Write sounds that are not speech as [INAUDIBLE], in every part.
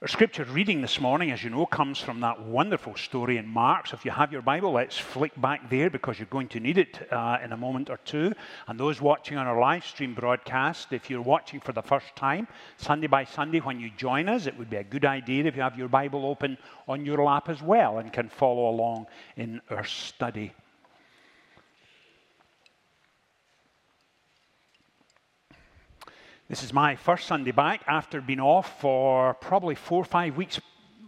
Our scripture reading this morning, as you know, comes from that wonderful story in Mark. So if you have your Bible, let's flick back there because you're going to need it uh, in a moment or two. And those watching on our live stream broadcast, if you're watching for the first time, Sunday by Sunday, when you join us, it would be a good idea if you have your Bible open on your lap as well and can follow along in our study. This is my first Sunday back after being off for probably four or five weeks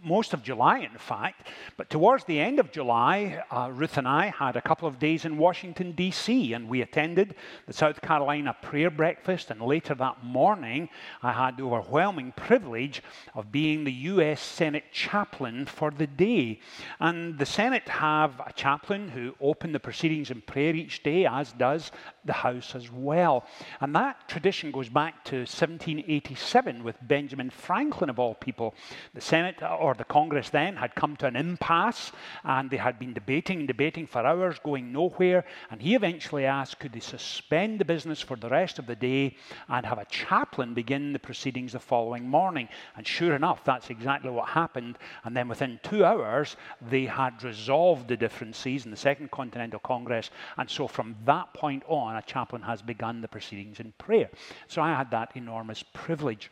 most of July, in fact. But towards the end of July, uh, Ruth and I had a couple of days in Washington, D.C., and we attended the South Carolina prayer breakfast. And later that morning, I had the overwhelming privilege of being the U.S. Senate chaplain for the day. And the Senate have a chaplain who opened the proceedings in prayer each day, as does the House as well. And that tradition goes back to 1787 with Benjamin Franklin, of all people. The Senate, or or the Congress then had come to an impasse and they had been debating and debating for hours, going nowhere. And he eventually asked, could they suspend the business for the rest of the day and have a chaplain begin the proceedings the following morning? And sure enough, that's exactly what happened. And then within two hours, they had resolved the differences in the Second Continental Congress. And so from that point on, a chaplain has begun the proceedings in prayer. So I had that enormous privilege.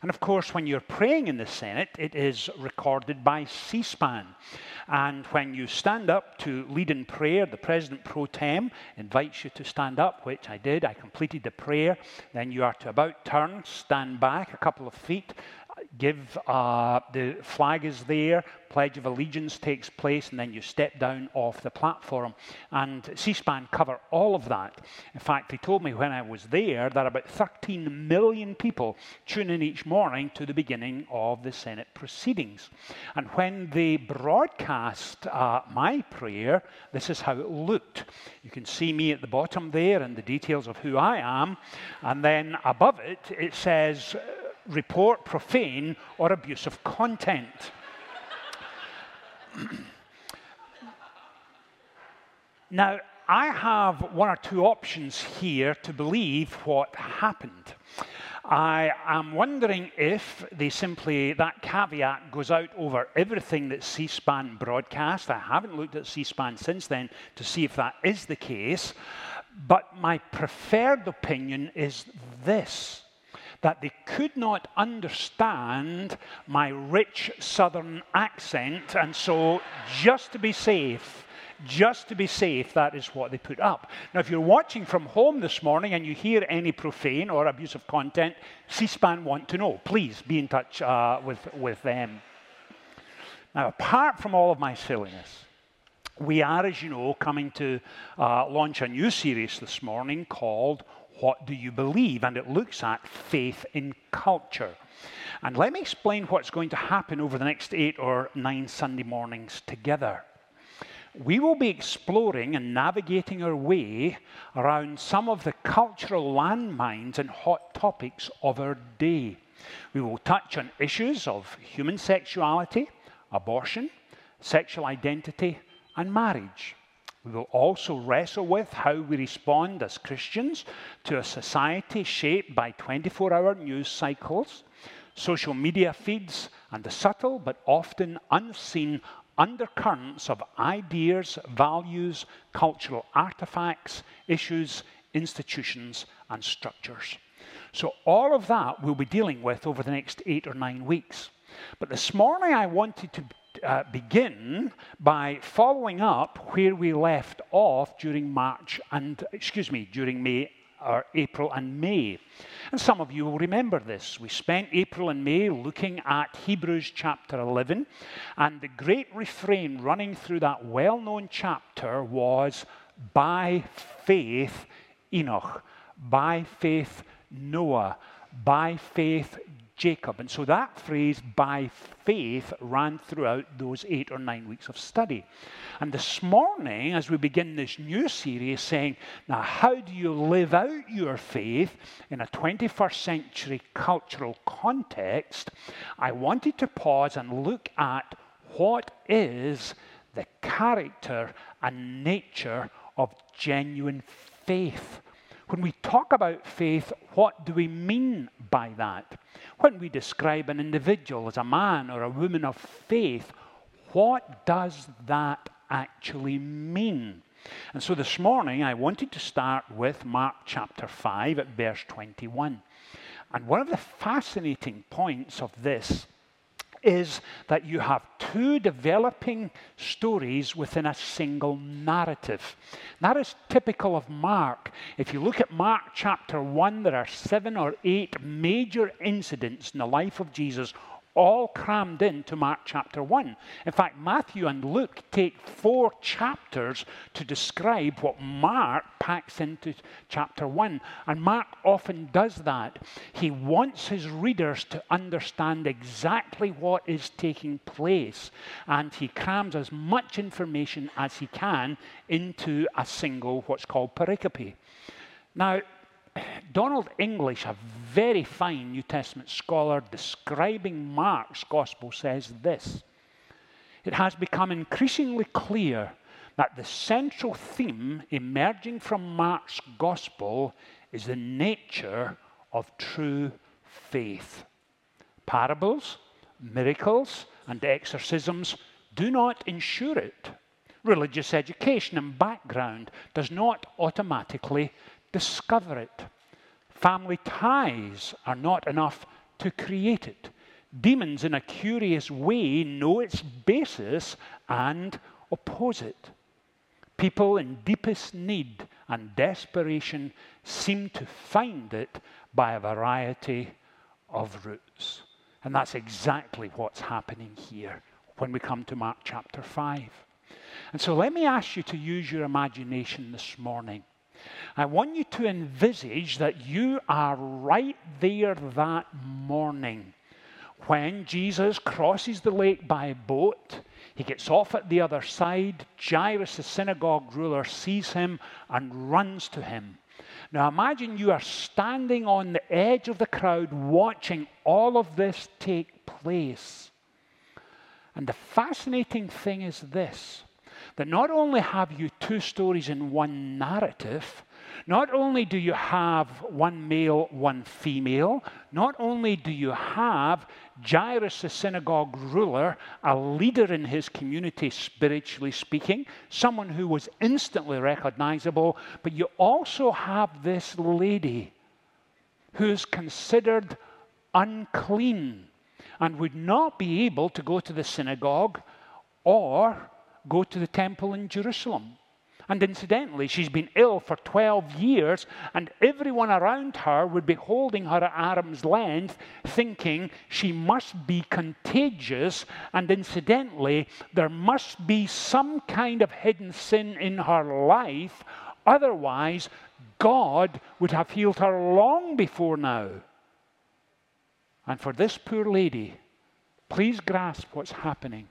And of course, when you're praying in the Senate, it is recorded by C SPAN. And when you stand up to lead in prayer, the President pro tem invites you to stand up, which I did. I completed the prayer. Then you are to about turn, stand back a couple of feet, give uh, the flag is there, Pledge of Allegiance takes place, and then you step down off the platform. And C SPAN cover all of that. In fact, they told me when I was there that about 13 million people tune in each morning to the beginning of the Senate proceedings. And when they broadcast uh, my prayer, this is how it looked. You can see me at the bottom there and the details of who I am. And then above it, it says, report profane or abusive content. [CLEARS THROAT] now, I have one or two options here to believe what happened. I am wondering if they simply, that caveat goes out over everything that C SPAN broadcast. I haven't looked at C SPAN since then to see if that is the case. But my preferred opinion is this that they could not understand my rich southern accent, and so just to be safe, just to be safe, that is what they put up. Now, if you're watching from home this morning and you hear any profane or abusive content, C SPAN want to know. Please be in touch uh, with, with them. Now, apart from all of my silliness, we are, as you know, coming to uh, launch a new series this morning called what do you believe? And it looks at faith in culture. And let me explain what's going to happen over the next eight or nine Sunday mornings together. We will be exploring and navigating our way around some of the cultural landmines and hot topics of our day. We will touch on issues of human sexuality, abortion, sexual identity, and marriage. We will also wrestle with how we respond as Christians to a society shaped by 24 hour news cycles, social media feeds, and the subtle but often unseen undercurrents of ideas, values, cultural artifacts, issues, institutions, and structures. So, all of that we'll be dealing with over the next eight or nine weeks. But this morning, I wanted to uh, begin by following up where we left off during March and, excuse me, during May or April and May. And some of you will remember this. We spent April and May looking at Hebrews chapter 11, and the great refrain running through that well known chapter was by faith Enoch, by faith Noah, by faith Jacob. And so that phrase, by faith, ran throughout those eight or nine weeks of study. And this morning, as we begin this new series, saying, now, how do you live out your faith in a 21st century cultural context? I wanted to pause and look at what is the character and nature of genuine faith When we talk about faith, what do we mean by that? When we describe an individual as a man or a woman of faith, what does that actually mean? And so this morning, I wanted to start with Mark chapter 5 at verse 21. And one of the fascinating points of this is that you have two developing stories within a single narrative. That is typical of Mark. If you look at Mark chapter 1, there are seven or eight major incidents in the life of Jesus all crammed into Mark chapter 1. In fact, Matthew and Luke take four chapters to describe what Mark packs into chapter 1. And Mark often does that. He wants his readers to understand exactly what is taking place, and he crams as much information as he can into a single, what's called pericope. Now, Donald English, a very fine New Testament scholar describing Mark's gospel, says this It has become increasingly clear that the central theme emerging from Mark's gospel is the nature of true faith. Parables, miracles, and exorcisms do not ensure it. Religious education and background does not automatically discover it. Family ties are not enough to create it. Demons, in a curious way, know its basis and oppose it. People in deepest need and desperation seem to find it by a variety of routes. And that's exactly what's happening here when we come to Mark chapter 5. And so let me ask you to use your imagination this morning. I want you to envisage that you are right there that morning when Jesus crosses the lake by boat. He gets off at the other side. Jairus, the synagogue ruler, sees him and runs to him. Now imagine you are standing on the edge of the crowd watching all of this take place. And the fascinating thing is this that not only have you two stories in one narrative, not only do you have one male, one female, not only do you have Jairus, the synagogue ruler, a leader in his community, spiritually speaking, someone who was instantly recognizable, but you also have this lady who's considered unclean and would not be able to go to the synagogue or go to the temple in Jerusalem. And incidentally, she's been ill for 12 years, and everyone around her would be holding her at arm's length, thinking she must be contagious. And incidentally, there must be some kind of hidden sin in her life. Otherwise, God would have healed her long before now. And for this poor lady, please grasp what's happening.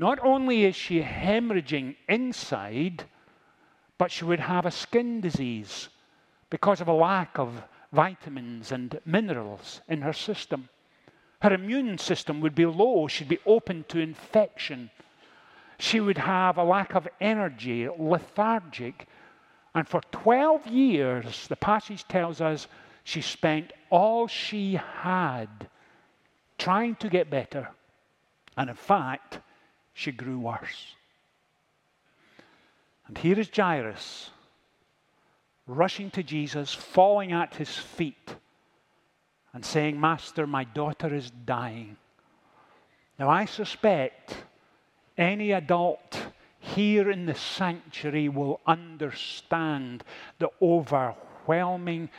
Not only is she hemorrhaging inside, but she would have a skin disease because of a lack of vitamins and minerals in her system. Her immune system would be low, she'd be open to infection. She would have a lack of energy, lethargic. And for 12 years, the passage tells us she spent all she had trying to get better. And in fact, she grew worse. And here is Jairus rushing to Jesus, falling at his feet, and saying, Master, my daughter is dying. Now, I suspect any adult here in the sanctuary will understand the overwhelming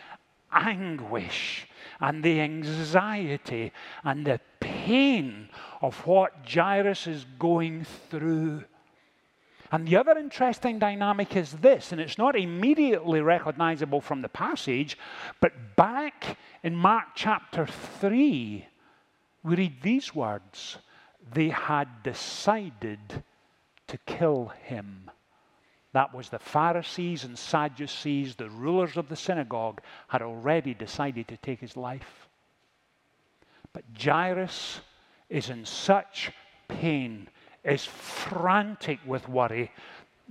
anguish and the anxiety and the pain of what Jairus is going through. And the other interesting dynamic is this, and it's not immediately recognizable from the passage, but back in Mark chapter 3, we read these words They had decided to kill him. That was the Pharisees and Sadducees, the rulers of the synagogue, had already decided to take his life. But Jairus is in such pain is frantic with worry.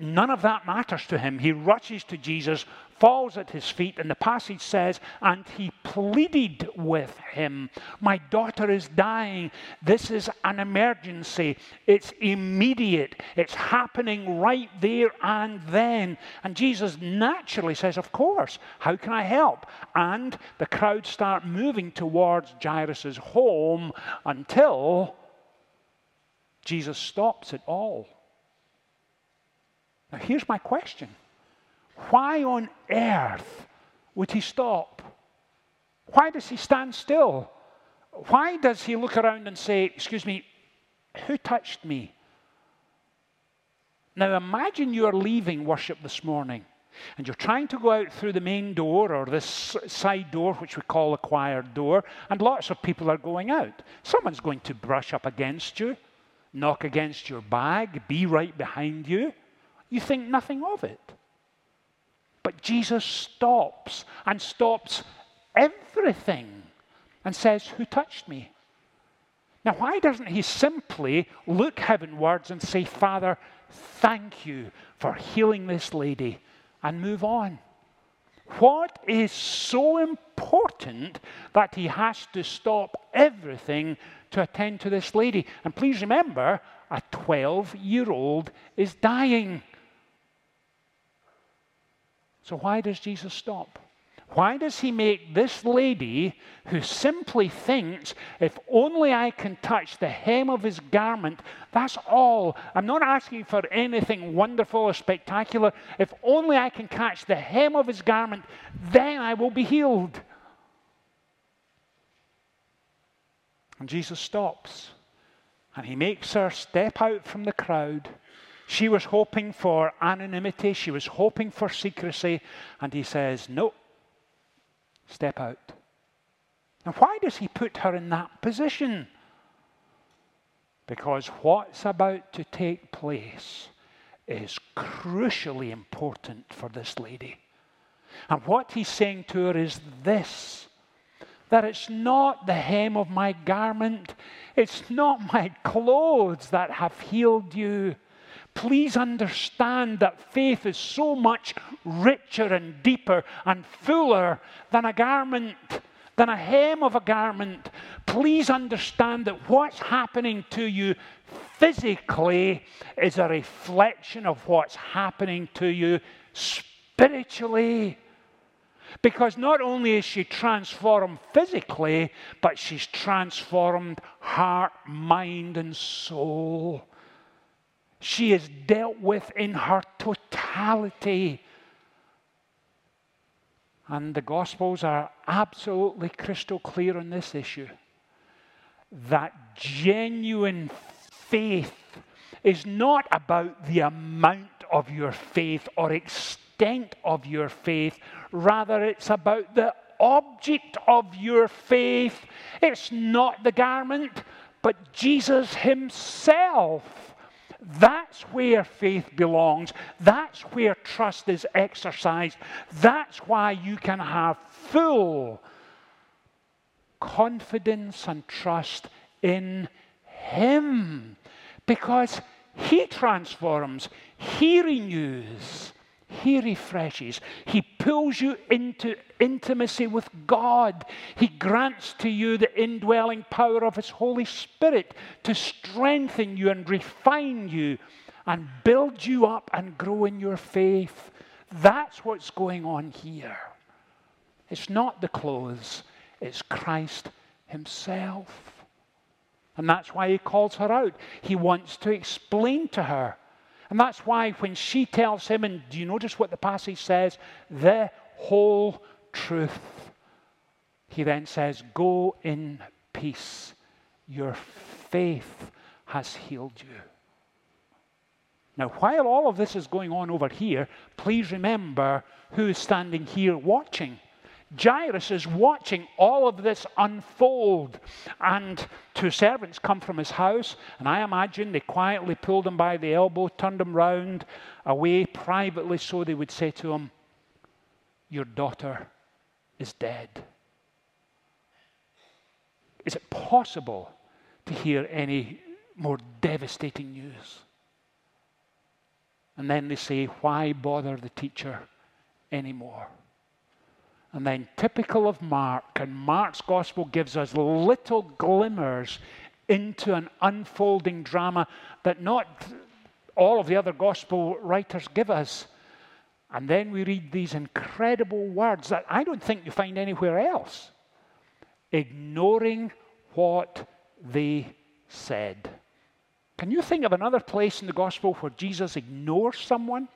None of that matters to him. He rushes to Jesus, falls at his feet, and the passage says, and he pleaded with him. My daughter is dying. This is an emergency. It's immediate. It's happening right there and then. And Jesus naturally says, Of course, how can I help? And the crowd start moving towards Jairus' home until Jesus stops it all. Now, here's my question Why on earth would he stop? Why does he stand still? Why does he look around and say, Excuse me, who touched me? Now, imagine you're leaving worship this morning and you're trying to go out through the main door or this side door, which we call the choir door, and lots of people are going out. Someone's going to brush up against you, knock against your bag, be right behind you you think nothing of it. But Jesus stops and stops everything and says, Who touched me? Now, why doesn't he simply look heavenwards and say, Father, thank you for healing this lady and move on? What is so important that he has to stop everything to attend to this lady? And please remember, a 12 year old is dying. So, why does Jesus stop? Why does he make this lady who simply thinks, if only I can touch the hem of his garment, that's all. I'm not asking for anything wonderful or spectacular. If only I can catch the hem of his garment, then I will be healed. And Jesus stops and he makes her step out from the crowd she was hoping for anonymity, she was hoping for secrecy, and he says, No, step out. And why does he put her in that position? Because what's about to take place is crucially important for this lady. And what he's saying to her is this that it's not the hem of my garment, it's not my [LAUGHS] clothes that have healed you. Please understand that faith is so much richer and deeper and fuller than a garment, than a hem of a garment. Please understand that what's happening to you physically is a reflection of what's happening to you spiritually. Because not only is she transformed physically, but she's transformed heart, mind, and soul. She is dealt with in her totality. And the Gospels are absolutely crystal clear on this issue that genuine faith is not about the amount of your faith or extent of your faith, rather, it's about the object of your faith. It's not the garment, but Jesus Himself. That's where faith belongs. That's where trust is exercised. That's why you can have full confidence and trust in Him because He transforms, He renews. He refreshes. He pulls you into intimacy with God. He grants to you the indwelling power of His Holy Spirit to strengthen you and refine you and build you up and grow in your faith. That's what's going on here. It's not the clothes, it's Christ Himself. And that's why He calls her out. He wants to explain to her and that's why when she tells him, and do you notice what the passage says? The whole truth. He then says, Go in peace. Your faith has healed you. Now, while all of this is going on over here, please remember who is standing here watching. Jairus is watching all of this unfold, and two servants come from his house, and I imagine they quietly pulled him by the elbow, turned him round away privately so they would say to him, Your daughter is dead. Is it possible to hear any more devastating news? And then they say, Why bother the teacher anymore? And then, typical of Mark, and Mark's gospel gives us little glimmers into an unfolding drama that not all of the other gospel writers give us. And then we read these incredible words that I don't think you find anywhere else. Ignoring what they said. Can you think of another place in the gospel where Jesus ignores someone?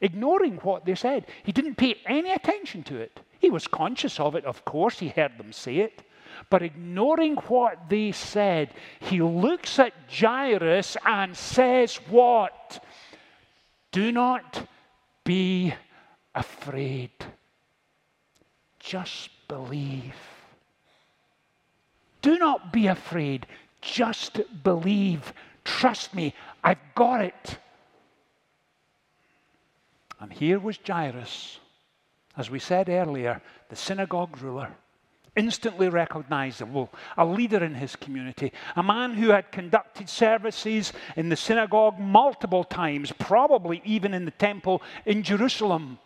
Ignoring what they said. He didn't pay any attention to it. He was conscious of it, of course, he heard them say it. But ignoring what they said, he looks at Jairus and says, What? Do not be afraid. Just believe. Do not be afraid. Just believe. Trust me, I've got it. And here was Jairus, as we said earlier, the synagogue ruler, instantly recognizable, a leader in his community, a man who had conducted services in the synagogue multiple times, probably even in the temple in Jerusalem.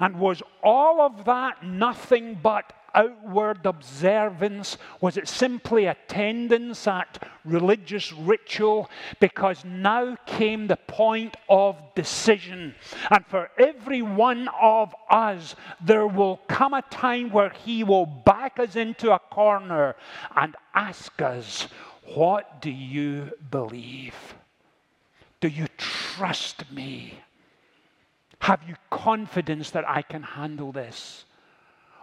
And was all of that nothing but outward observance? Was it simply attendance at religious ritual? Because now came the point of decision. And for every one of us, there will come a time where He will back us into a corner and ask us, What do you believe? Do you trust me? Have you confidence that I can handle this?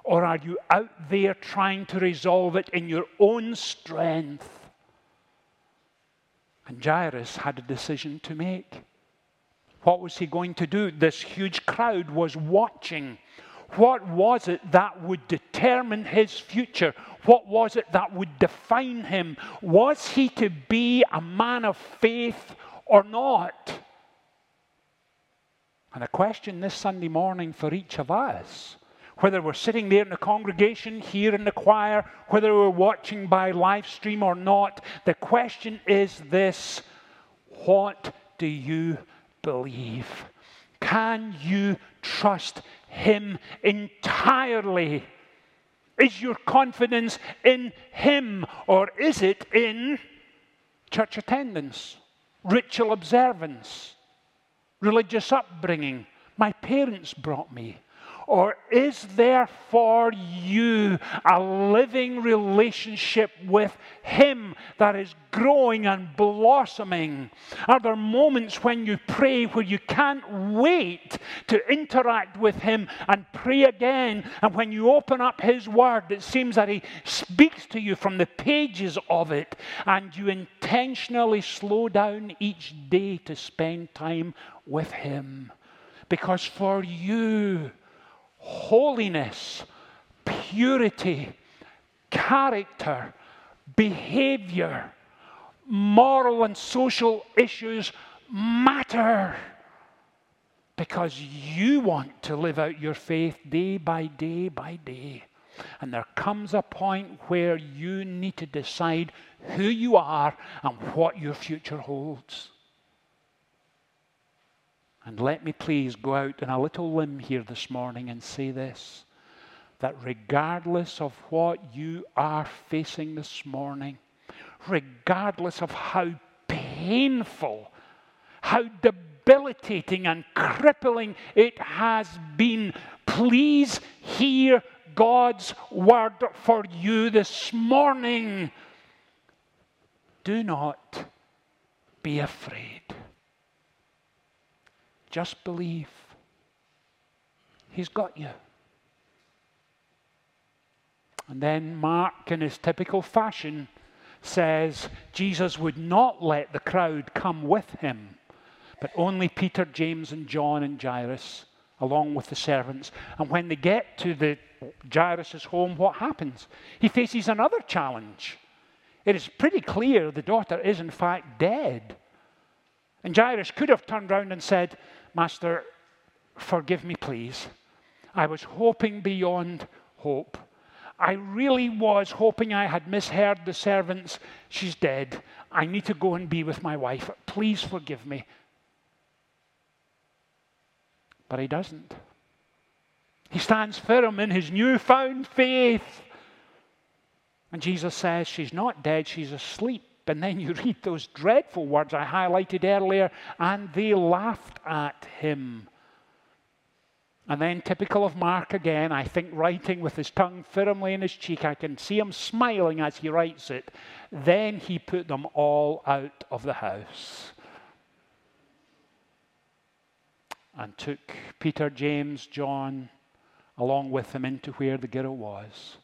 Or are you out there trying to resolve it in your own strength? And Jairus had a decision to make. What was he going to do? This huge crowd was watching. What was it that would determine his future? What was it that would define him? Was he to be a man of faith or not? And a question this Sunday morning for each of us whether we're sitting there in the congregation, here in the choir, whether we're watching by live stream or not, the question is this What do you believe? Can you trust Him entirely? Is your confidence in Him or is it in church attendance, ritual observance, religious upbringing? My parents brought me. Or is there for you a living relationship with Him that is growing and blossoming? Are there moments when you pray where you can't wait to interact with Him and pray again? And when you open up His Word, it seems that He speaks to you from the pages of it, and you intentionally slow down each day to spend time with Him. Because for you, holiness, purity, character, behavior, moral and social issues matter because you want to live out your faith day by day by day. And there comes a point where you need to decide who you are and what your future holds. And let me please go out on a little limb here this morning and say this that regardless of what you are facing this morning, regardless of how painful, how debilitating and crippling it has been, please hear God's word for you this morning. Do not be afraid. Just believe. He's got you. And then Mark, in his typical fashion, says Jesus would not let the crowd come with him, but only Peter, James, and John and Jairus, along with the servants. And when they get to the Jairus' home, what happens? He faces another challenge. It is pretty clear the daughter is, in fact, dead. And Jairus could have turned around and said, Master, forgive me, please. I was hoping beyond hope. I really was hoping I had misheard the servants. She's dead. I need to go and be with my wife. Please forgive me. But he doesn't. He stands firm in his newfound faith. And Jesus says, She's not dead, she's asleep. And then you read those dreadful words I highlighted earlier, and they laughed at him. And then, typical of Mark again, I think writing with his tongue firmly in his cheek, I can see him smiling as he writes it. Then he put them all out of the house and took Peter, James, John along with him into where the girl was.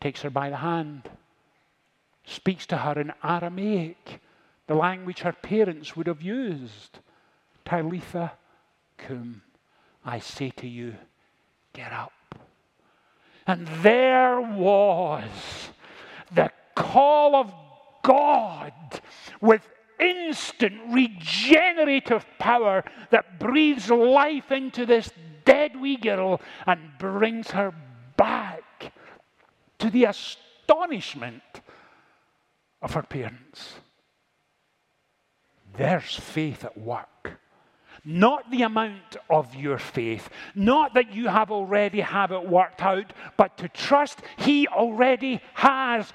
Takes her by the hand, speaks to her in Aramaic, the language her parents would have used. Talitha cum I say to you, get up. And there was the call of God with instant regenerative power that breathes life into this dead wee girl and brings her back to the astonishment of her parents. There's faith at work not the amount of your faith, not that you have already have it worked out, but to trust He already has,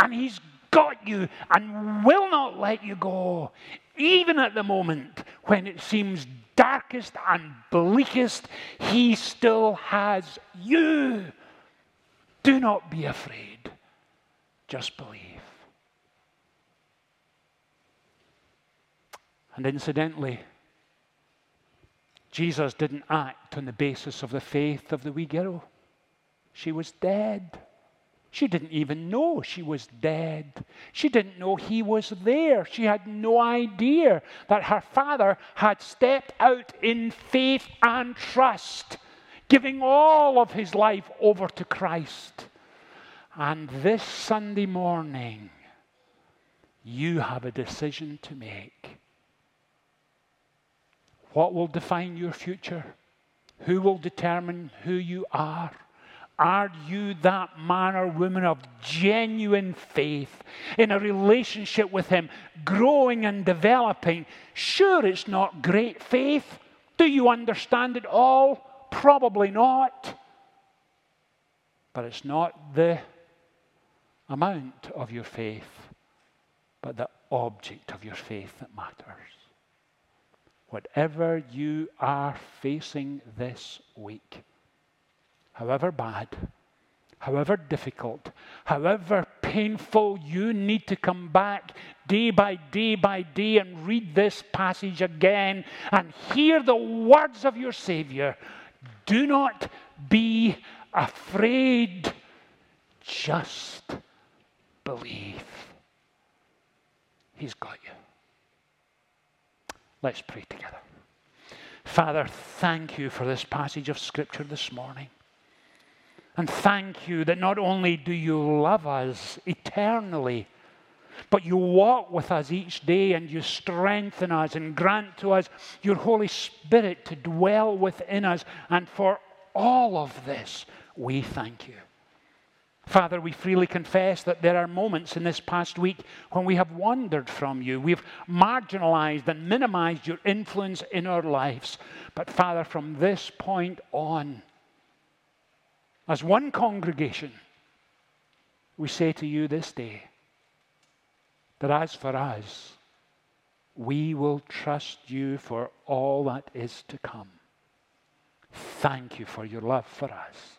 and He's got you and will not let you go, even at the moment when it seems darkest and bleakest. He still has you. Do not be afraid. Just believe. And incidentally, Jesus didn't act on the basis of the faith of the wee girl. She was dead. She didn't even know she was dead. She didn't know he was there. She had no idea that her father had stepped out in faith and trust, giving all of his life over to Christ. And this Sunday morning, you have a decision to make. What will define your future? Who will determine who you are? Are you that man or woman of genuine faith in a relationship with Him, growing and developing? Sure, it's not great faith. Do you understand it all? Probably not. But it's not the amount of your faith, but the object of your faith that matters whatever you are facing this week, however bad, however difficult, however painful, you need to come back day by day by day and read this passage again and hear the words of your Savior. Do not be afraid, just believe. He's got you. Let's pray together. Father, thank you for this passage of Scripture this morning. And thank you that not only do you love us eternally, but you walk with us each day and you strengthen us and grant to us your Holy Spirit to dwell within us. And for all of this, we thank you. Father, we freely confess that there are moments in this past week when we have wandered from you. We've marginalized and minimized your influence in our lives. But Father, from this point on, as one congregation, we say to you this day that as for us, we will trust you for all that is to come. Thank you for your love for us.